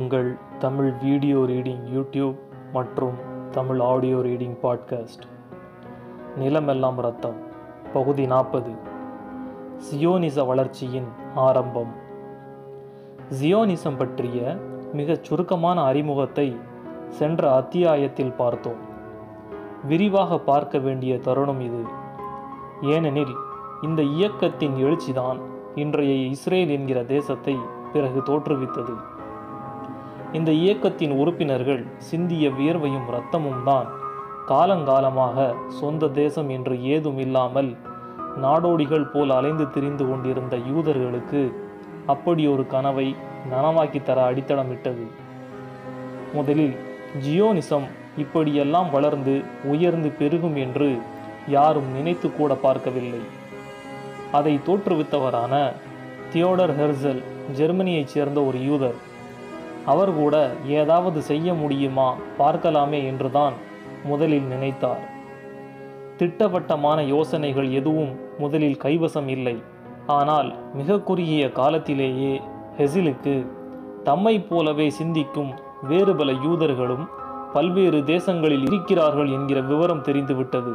உங்கள் Tamil video reading YouTube மற்றும் Tamil audio reading podcast. நிலமெல்லாம் ரத்தம் பகுதி நாற்பது. சியோனிச வளர்ச்சியின் ஆரம்பம். சியோனிசம் பற்றிய மிகச் சுருக்கமான அறிமுகத்தை சென்ற அத்தியாயத்தில் பார்த்தோம். விரிவாக பார்க்க வேண்டிய தருணம் இது. ஏனெனில் இந்த இயக்கத்தின் எழுச்சிதான் இன்றைய இஸ்ரேல் என்கிற தேசத்தை பிறகு தோற்றுவித்தது. இந்த இயக்கத்தின் உறுப்பினர்கள் சிந்திய வியர்வையும் இரத்தமும் தான் காலங்காலமாக சொந்த தேசம் என்று ஏதும் இல்லாமல் நாடோடிகள் போல் அலைந்து திரிந்து கொண்டிருந்த யூதர்களுக்கு அப்படி ஒரு கனவை நனவாக்கி தர அடித்தளமிட்டது. முதலில் ஜியோனிசம் இப்படியெல்லாம் வளர்ந்து உயர்ந்து பெருகும் என்று யாரும் நினைத்து கூட பார்க்கவில்லை. அதை தோற்றுவித்தவரான தியோடர் ஹெர்சல் ஜெர்மனியைச் சேர்ந்த ஒரு யூதர் அவர் கூட ஏதாவது செய்ய முடியுமா பார்க்கலாமே என்றுதான் முதலில் நினைத்தார். திட்டவட்டமான யோசனைகள் எதுவும் முதலில் கைவசம் இல்லை. ஆனால் மிக குறுகிய காலத்திலேயே ஹெசிலுக்கு தம்மை போலவே சிந்திக்கும் வேறு பல யூதர்களும் பல்வேறு தேசங்களில் இருக்கிறார்கள் என்கிற விவரம் தெரிந்துவிட்டது.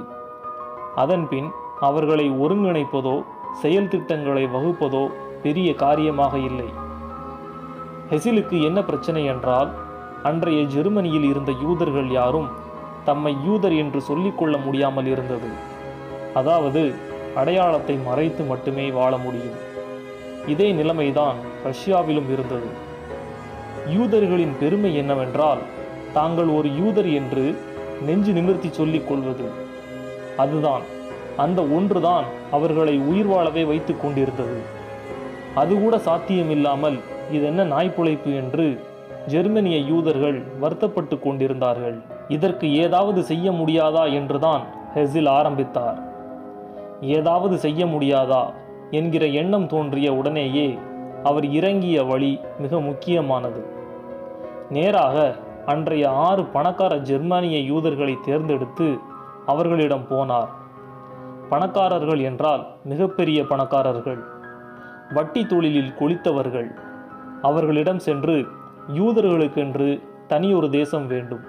அதன்பின் அவர்களை ஒருங்கிணைப்பதோ செயல் திட்டங்களை வகுப்பதோ பெரிய காரியமாக இல்லை. ஹெசிலுக்கு என்ன பிரச்சனை என்றால் அன்றைய ஜெர்மனியில் இருந்த யூதர்கள் யாரும் தம்மை யூதர் என்று சொல்லிக்கொள்ள முடியாமல் இருந்தது. அதாவது அடையாளத்தை மறைத்து மட்டுமே வாழ முடியும். இதே நிலைமைதான் ரஷ்யாவிலும் இருந்தது. யூதர்களின் பெருமை என்னவென்றால் தாங்கள் ஒரு யூதர் என்று நெஞ்சு நிமிர்த்தி சொல்லிக் கொள்வது. அதுதான் அந்த ஒன்றுதான் அவர்களை உயிர் வாழவே வைத்து கொண்டிருந்தது. அது கூட சாத்தியமில்லாமல் இது என்ன நாய் நாய்ப்புழைப்பு என்று ஜெர்மனிய யூதர்கள் வருத்தப்பட்டு கொண்டிருந்தார்கள். இதற்கு ஏதாவது செய்ய முடியாதா என்றுதான் ஹெசில் ஆரம்பித்தார். ஏதாவது செய்ய முடியாதா என்கிற எண்ணம் தோன்றிய உடனேயே அவர் இறங்கிய வழி மிக முக்கியமானது. நேராக அன்றைய ஆறு பணக்கார ஜெர்மானிய யூதர்களை தேர்ந்தெடுத்து அவர்களிடம் போனார். பணக்காரர்கள் என்றால் மிகப்பெரிய பணக்காரர்கள். வட்டி தொழிலில் கொளித்தவர்கள். அவர்களிடம் சென்று யூதர்களுக்கென்று தனியொரு தேசம் வேண்டும்.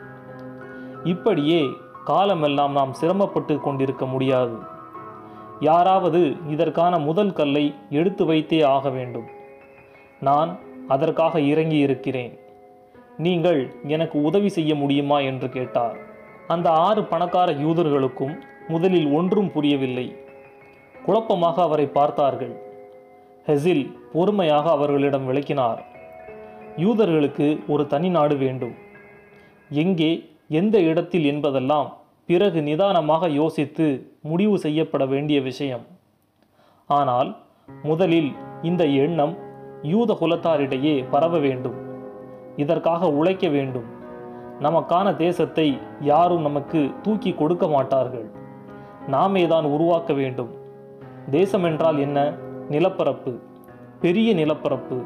இப்படியே காலமெல்லாம் நாம் சிரமப்பட்டு கொண்டிருக்க முடியாது. யாராவது இதற்கான முதல் கல்லை எடுத்து வைத்தே ஆக வேண்டும். நான் அதற்காக இறங்கி இருக்கிறேன் நீங்கள் எனக்கு உதவி செய்ய முடியுமா? என்று கேட்டார். அந்த ஆறு பணக்கார யூதர்களுக்கும் முதலில் ஒன்றும் புரியவில்லை. குழப்பமாக அவரை பார்த்தார்கள். ஹெசில் பொறுமையாக அவர்களிடம் விளக்கினார். யூதர்களுக்கு ஒரு தனி நாடு வேண்டும். எங்கே எந்த இடத்தில் என்பதெல்லாம் பிறகு நிதானமாக யோசித்து முடிவு செய்யப்பட வேண்டிய விஷயம். ஆனால் முதலில் இந்த எண்ணம் யூத குலத்தாரிடையே பரவ வேண்டும். இதற்காக உழைக்க வேண்டும். நமக்கான தேசத்தை யாரும் நமக்கு தூக்கி கொடுக்க மாட்டார்கள். நாமே தான் உருவாக்க வேண்டும். தேசம் என்றால் என்ன? நிலப்பரப்பு பெரிய நிலப்பரப்பு.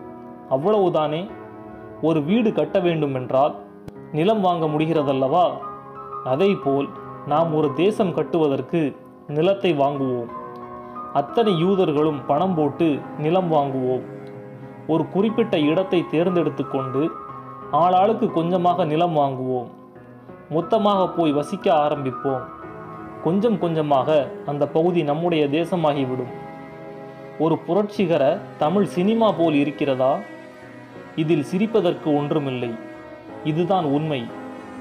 அவ்வளவுதானே? ஒரு வீடு கட்ட வேண்டும் என்றால் நிலம் வாங்க முடிகிறதல்லவா? அதை போல் நாம் ஒரு தேசம் கட்டுவதற்கு நிலத்தை வாங்குவோம். அத்தனை யூதர்களும் பணம் போட்டு நிலம் வாங்குவோம். ஒரு குறிப்பிட்ட இடத்தை தேர்ந்தெடுத்து கொண்டு ஆளாளுக்கு கொஞ்சமாக நிலம் வாங்குவோம். மொத்தமாக போய் வசிக்க ஆரம்பிப்போம். கொஞ்சம் கொஞ்சமாக அந்த பகுதி நம்முடைய தேசமாகிவிடும். ஒரு புரட்சிகர தமிழ் சினிமா போல் இருக்கிறதா? இதில் சிரிப்பதற்கு ஒன்றுமில்லை. இதுதான் உண்மை.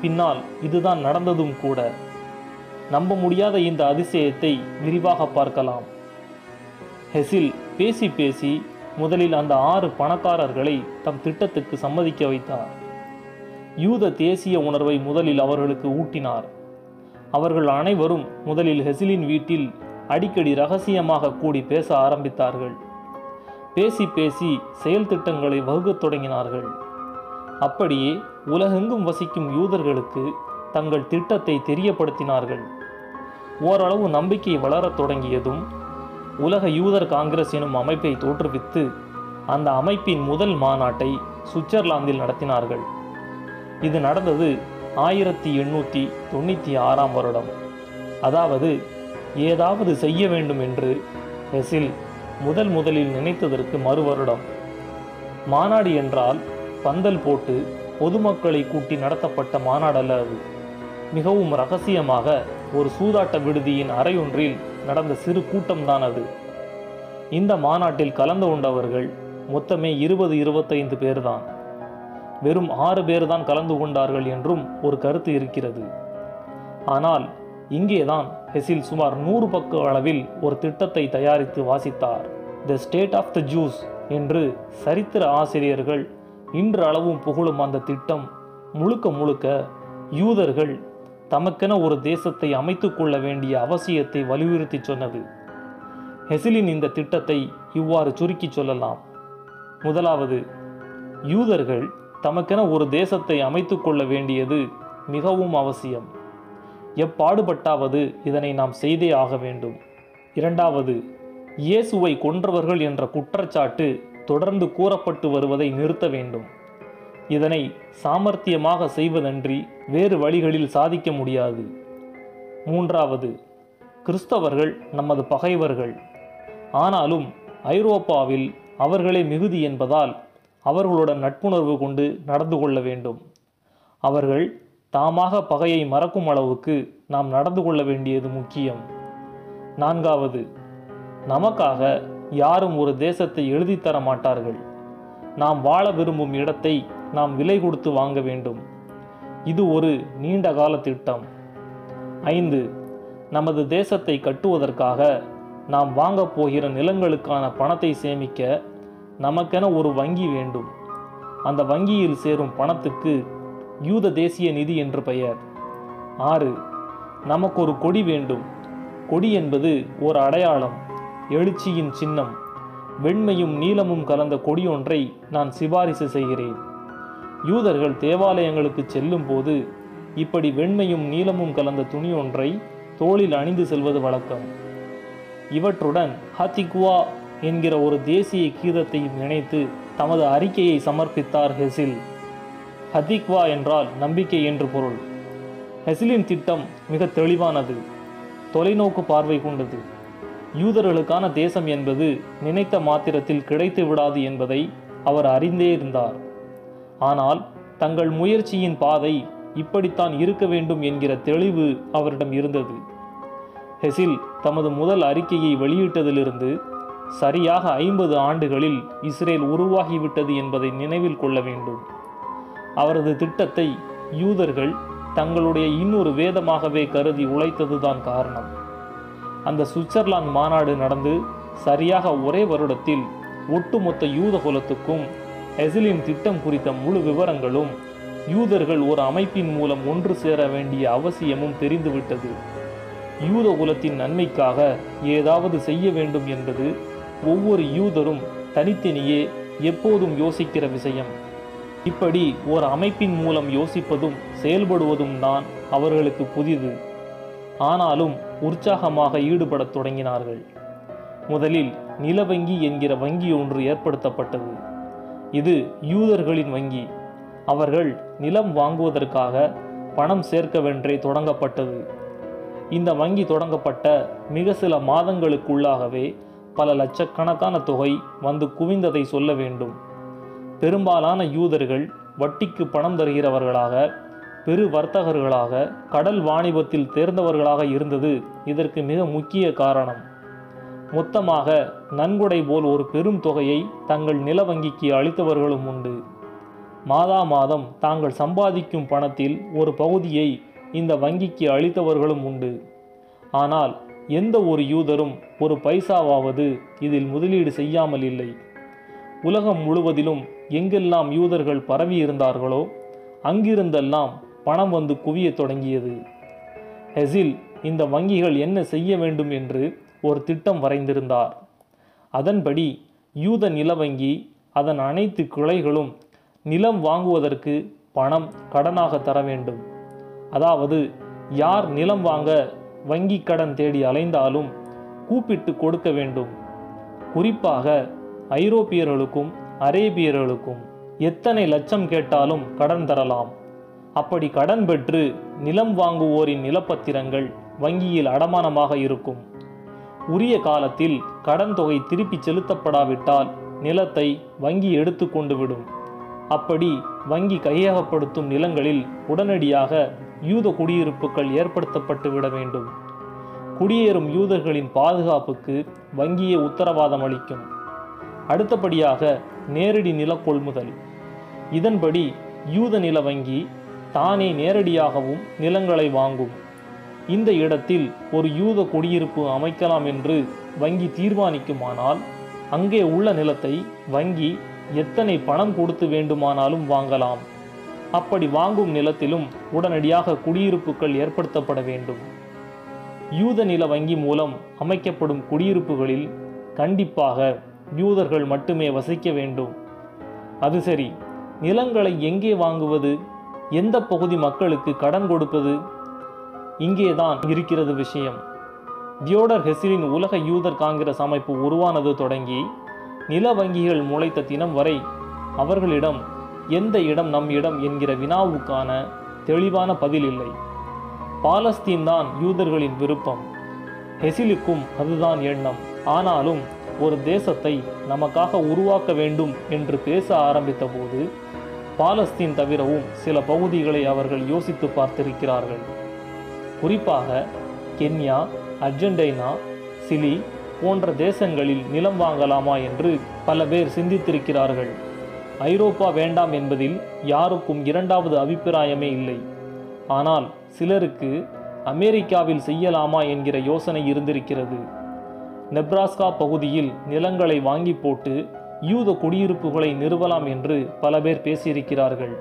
பின்னால் இதுதான் நடந்ததும் கூட. நம்ப முடியாத இந்த அதிசயத்தை விரிவாக பார்க்கலாம். ஹெசில் பேசி பேசி முதலில் அந்த ஆறு பணக்காரர்களை தம் திட்டத்துக்கு சம்மதிக்க வைத்தார். யூத தேசிய உணர்வை முதலில் அவர்களுக்கு ஊட்டினார். அவர்கள் அனைவரும் முதலில் ஹெசிலின் வீட்டில் அடிக்கடி ரகசியமாக கூடி பேச ஆரம்பித்தார்கள். பேசி பேசி செயல் திட்டங்களை வகுக்கத் தொடங்கினார்கள். அப்படியே உலகெங்கும் வசிக்கும் யூதர்களுக்கு தங்கள் திட்டத்தை தெரியப்படுத்தினார்கள். ஓரளவு நம்பிக்கை வளரத் தொடங்கியதும் உலக யூதர் காங்கிரஸ் எனும் அமைப்பை தோற்றுவித்து அந்த அமைப்பின் முதல் மாநாட்டை சுவிட்சர்லாந்தில் நடத்தினார்கள். இது நடந்தது ஆயிரத்தி எண்ணூற்றி தொண்ணூற்றி ஆறாம் வருடம். அதாவது ஏதாவது செய்ய வேண்டும் என்று எசில் முதல் முதலில் நினைத்ததற்கு மறு வருடம். மாநாடு என்றால் பந்தல் போட்டு பொதுமக்களை கூட்டி நடத்தப்பட்ட மாநாடல்ல அது. மிகவும் ரகசியமாக ஒரு சூதாட்ட விடுதியின் அறையொன்றில் நடந்த சிறு கூட்டம்தான் அது. இந்த மாநாட்டில் கலந்து கொண்டவர்கள் மொத்தமே இருபது இருபத்தைந்து பேர்தான் வெறும் ஆறு பேர் தான் கலந்து கொண்டார்கள் என்றும் ஒரு கருத்து இருக்கிறது. ஆனால் இங்கேதான் ஹெசில் சுமார் நூறு பக்க அளவில் ஒரு திட்டத்தை தயாரித்து வாசித்தார். The state of the Jews என்று சரித்திர ஆசிரியர்கள் இன்று அளவும் புகழும் அந்த திட்டம் முழுக்க முழுக்க யூதர்கள் தமக்கென ஒரு தேசத்தை அமைத்து கொள்ள வேண்டிய அவசியத்தை வலியுறுத்தி சொன்னது. ஹெசிலின் இந்த திட்டத்தை இவ்வாறு சுருக்கி சொல்லலாம். முதலாவது யூதர்கள் தமக்கென ஒரு தேசத்தை அமைத்து கொள்ள வேண்டியது மிகவும் அவசியம். எப்பாடுபட்டாவது இதனை நாம் செய்தே ஆக வேண்டும். இரண்டாவது இயேசுவை கொன்றவர்கள் என்ற குற்றச்சாட்டு தொடர்ந்து கூறப்பட்டு வருவதை நிறுத்த வேண்டும். இதனை சாமர்த்தியமாக செய்வதன்றி வேறு வழிகளில் சாதிக்க முடியாது. மூன்றாவது கிறிஸ்தவர்கள் நமது பகைவர்கள். ஆனாலும் ஐரோப்பாவில் அவர்களே மிகுதி என்பதால் அவர்களுடன் நட்புணர்வு கொண்டு நடந்து கொள்ள வேண்டும். அவர்கள் தாமாக பகையை மறக்கும் அளவுக்கு நாம் நடந்து கொள்ள வேண்டியது முக்கியம். நான்காவது நமக்காக யாரும் ஒரு தேசத்தை எழுதித்தர மாட்டார்கள். நாம் வாழ விரும்பும் இடத்தை நாம் விலை கொடுத்து வாங்க வேண்டும். இது ஒரு நீண்ட கால திட்டம். ஐந்து நமது தேசத்தை கட்டுவதற்காக நாம் வாங்கப் போகிற நிலங்களுக்கான பணத்தை சேமிக்க நமக்கென ஒரு வங்கி வேண்டும். அந்த வங்கியில் சேரும் பணத்துக்கு யூத தேசிய நிதி என்று பெயர். ஆறு நமக்கு ஒரு கொடி வேண்டும். கொடி என்பது ஒரு அடையாளம் எழுச்சியின் சின்னம். வெண்மையும் நீலமும் கலந்த கொடியொன்றை நான் சிபாரிசு செய்கிறேன். யூதர்கள் தேவாலயங்களுக்கு செல்லும் போது இப்படி வெண்மையும் நீலமும் கலந்த துணியொன்றை தோளில் அணிந்து செல்வது வழக்கம். இவற்றுடன் ஹத்திகுவா என்கிற ஒரு தேசிய கீதத்தையும் இணைத்து தமது அறிக்கையை சமர்ப்பித்தார் ஹெசில். ஹதிக்வா என்றால் நம்பிக்கை என்று பொருள். ஹெசிலின் திட்டம் மிக தெளிவானது தொலைநோக்கு பார்வை கொண்டது. யூதர்களுக்கான தேசம் என்பது நினைத்த மாத்திரத்தில் கிடைத்து விடாது என்பதை அவர் அறிந்தே இருந்தார். ஆனால் தங்கள் முயற்சியின் பாதை இப்படித்தான் இருக்க வேண்டும் என்கிற தெளிவு அவரிடம் இருந்தது. ஹெசில் தமது முதல் அறிக்கையை வெளியிட்டதிலிருந்து சரியாக ஐம்பது ஆண்டுகளில் இஸ்ரேல் உருவாகிவிட்டது என்பதை நினைவில் கொள்ள வேண்டும். அவரது திட்டத்தை யூதர்கள் தங்களுடைய இன்னொரு வேதமாகவே கருதி உழைத்ததுதான் காரணம். அந்த சுவிட்சர்லாந்து மாநாடு நடந்து சரியாக ஒரே வருடத்தில் ஒட்டுமொத்த யூத குலத்துக்கும் எசிலின் திட்டம் குறித்த முழு விவரங்களும் யூதர்கள் ஒரு அமைப்பின் மூலம் ஒன்று சேர வேண்டிய அவசியமும் தெரிந்துவிட்டது. யூத குலத்தின் நன்மைக்காக ஏதாவது செய்ய வேண்டும் என்பது ஒவ்வொரு யூதரும் தனித்தனியே எப்போதும் யோசிக்கிற விஷயம். இப்படி ஒரு அமைப்பின் மூலம் யோசிப்பதும் செயல்படுவதும் தான் அவர்களுக்கு புதிது. ஆனாலும் உற்சாகமாக ஈடுபடத் தொடங்கினார்கள். முதலில் நில வங்கி என்கிற வங்கி ஒன்று ஏற்படுத்தப்பட்டது. இது யூதர்களின் வங்கி. அவர்கள் நிலம் வாங்குவதற்காக பணம் சேர்க்கவென்றே தொடங்கப்பட்டது. இந்த வங்கி தொடங்கப்பட்ட மிக சில மாதங்களுக்குள்ளாகவே பல லட்சக்கணக்கான தொகை வந்து குவிந்ததை சொல்ல வேண்டும். பெரும்பாலான யூதர்கள் வட்டிக்கு பணம் தருகிறவர்களாக பெரு வர்த்தகர்களாக கடல் வாணிபத்தில் தேர்ந்தவர்களாக இருந்தது இதற்கு மிக முக்கிய காரணம். மொத்தமாக நன்கொடை போல் ஒரு பெரும் தொகையை தங்கள் நில வங்கிக்கு அளித்தவர்களும் உண்டு. மாதா மாதம் தாங்கள் சம்பாதிக்கும் பணத்தில் ஒரு பகுதியை இந்த வங்கிக்கு அளித்தவர்களும் உண்டு. ஆனால் எந்த ஒரு யூதரும் ஒரு பைசாவாவது இதில் முதலீடு செய்யாமல் இல்லை. உலகம் முழுவதிலும் எங்கெல்லாம் யூதர்கள் பரவி இருந்தார்களோ அங்கிருந்தெல்லாம் பணம் வந்து குவியத் தொடங்கியது. ஹெசில் இந்த வங்கிகள் என்ன செய்ய வேண்டும் என்று ஒரு திட்டம் வரைந்திருந்தார். அதன்படி யூத நில வங்கி அதன் அனைத்து கிளைகளும் நிலம் வாங்குவதற்கு பணம் கடனாக தர வேண்டும். அதாவது யார் நிலம் வாங்க வங்கி கடன் தேடி அலைந்தாலும் கூப்பிட்டு கொடுக்க வேண்டும். குறிப்பாக ஐரோப்பியர்களுக்கும் அரேபியர்களுக்கும் எத்தனை லட்சம் கேட்டாலும் கடன் தரலாம். அப்படி கடன் பெற்று நிலம் வாங்குவோரின் நிலப்பத்திரங்கள் வங்கியில் அடமானமாக இருக்கும். உரிய காலத்தில் கடன் தொகை திருப்பி செலுத்தப்படாவிட்டால் நிலத்தை வங்கி எடுத்து கொண்டு விடும். அப்படி வங்கி கையகப்படுத்தும் நிலங்களில் உடனடியாக யூத குடியிருப்புகள் ஏற்படுத்தப்பட்டு விட வேண்டும். குடியேறும் யூதர்களின் பாதுகாப்புக்கு வங்கியே உத்தரவாதம் அளிக்கும். அடுத்தபடியாக நேரடி நில கொள்முதல். இதன்படி யூத நில வங்கி தானே நேரடியாகவும் நிலங்களை வாங்கும். இந்த இடத்தில் ஒரு யூத குடியிருப்பு அமைக்கலாம் என்று வங்கி தீர்மானிக்குமானால் அங்கே உள்ள நிலத்தை வங்கி எத்தனை பணம் கொடுத்து வேண்டுமானாலும் வாங்கலாம். அப்படி வாங்கும் நிலத்திலும் உடனடியாக குடியிருப்புகள் ஏற்படுத்தப்பட வேண்டும். யூத நில வங்கி மூலம் அமைக்கப்படும் குடியிருப்புகளில் கண்டிப்பாக யூதர்கள் மட்டுமே வசிக்க வேண்டும். அது சரி நிலங்களை எங்கே வாங்குவது? எந்த பகுதி மக்களுக்கு கடன் கொடுப்பது? இங்கேதான் இருக்கிறது விஷயம். தியோடர் ஹெசிலின் உலக யூதர் காங்கிரஸ் அமைப்பு உருவானது தொடங்கி நில வங்கிகள் முளைத்த தினம் வரை அவர்களிடம் எந்த இடம் நம் இடம் என்கிற வினாவுக்கான தெளிவான பதில் இல்லை. பாலஸ்தீன் தான் யூதர்களின் விருப்பம். ஹெசிலுக்கும் அதுதான் எண்ணம். ஆனாலும் ஒரு தேசத்தை நமக்காக உருவாக்க வேண்டும் என்று பேச ஆரம்பித்தபோது பாலஸ்தீன் தவிரவும் சில பகுதிகளை அவர்கள் யோசித்து பார்த்திருக்கிறார்கள். குறிப்பாக கென்யா அர்ஜென்டைனா சிலி போன்ற தேசங்களில் நிலம் வாங்கலாமா என்று பல பேர் சிந்தித்திருக்கிறார்கள். ஐரோப்பா வேண்டாம் என்பதில் யாருக்கும் இரண்டாவது அபிப்பிராயமே இல்லை. ஆனால் சிலருக்கு அமெரிக்காவில் செய்யலாமா என்கிற யோசனை இருந்திருக்கிறது. நெப்ராஸ்கா பகுதியில் நிலங்களை வாங்கி போட்டு யூத குடியிருப்புகளை நிறுவலாம் என்று பல பேர் பேசியிருக்கிறார்கள்.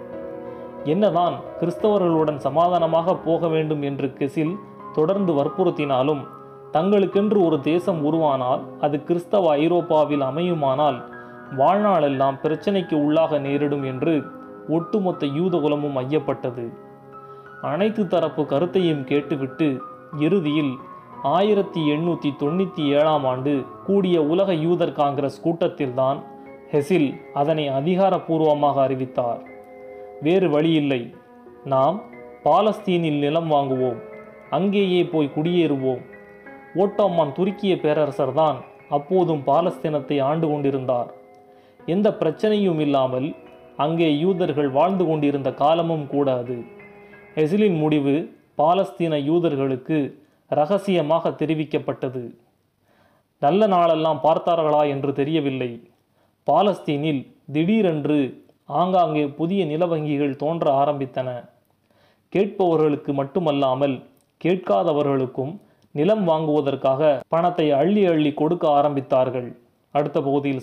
என்னதான் கிறிஸ்தவர்களுடன் சமாதானமாக போக வேண்டும் என்று கெசில் தொடர்ந்து வற்புறுத்தினாலும் தங்களுக்கென்று ஒரு தேசம் உருவானால் அது கிறிஸ்தவ ஐரோப்பாவில் அமையுமானால் வாழ்நாளெல்லாம் பிரச்சனைக்கு உள்ளாக நேரிடும் என்று ஒட்டுமொத்த யூதகுலமும் ஐயப்பட்டது. அனைத்து தரப்பு கருத்தையும் கேட்டுவிட்டு இறுதியில் ஆயிரத்தி எண்ணூற்றி தொண்ணூற்றி ஏழாம் ஆண்டு கூடிய உலக யூதர் காங்கிரஸ் கூட்டத்தில்தான் ஹெசில் அதனை அதிகாரப்பூர்வமாக அறிவித்தார். வேறு வழியில்லை. நாம் பாலஸ்தீனில் நிலம் வாங்குவோம். அங்கேயே போய் குடியேறுவோம். ஓட்டோமான் துருக்கிய பேரரசர் தான் அப்போதும் பாலஸ்தீனத்தை ஆண்டு கொண்டிருந்தார். எந்த பிரச்சனையும் இல்லாமல் அங்கே யூதர்கள் வாழ்ந்து கொண்டிருந்த காலமும் கூட அது. ஹெசிலின் முடிவு பாலஸ்தீன யூதர்களுக்கு ரகசியமாக தெரிவிக்கப்பட்டது. நல்ல நாளெல்லாம் பார்த்தார்களா என்று தெரியவில்லை. பாலஸ்தீனில் திடீரென்று ஆங்காங்கே புதிய நில வங்கிகள் தோன்ற ஆரம்பித்தன. கேட்பவர்களுக்கு மட்டுமல்லாமல் கேட்காதவர்களுக்கும் நிலம் வாங்குவதற்காக பணத்தை அள்ளி அள்ளி கொடுக்க ஆரம்பித்தார்கள். அடுத்த பகுதியில்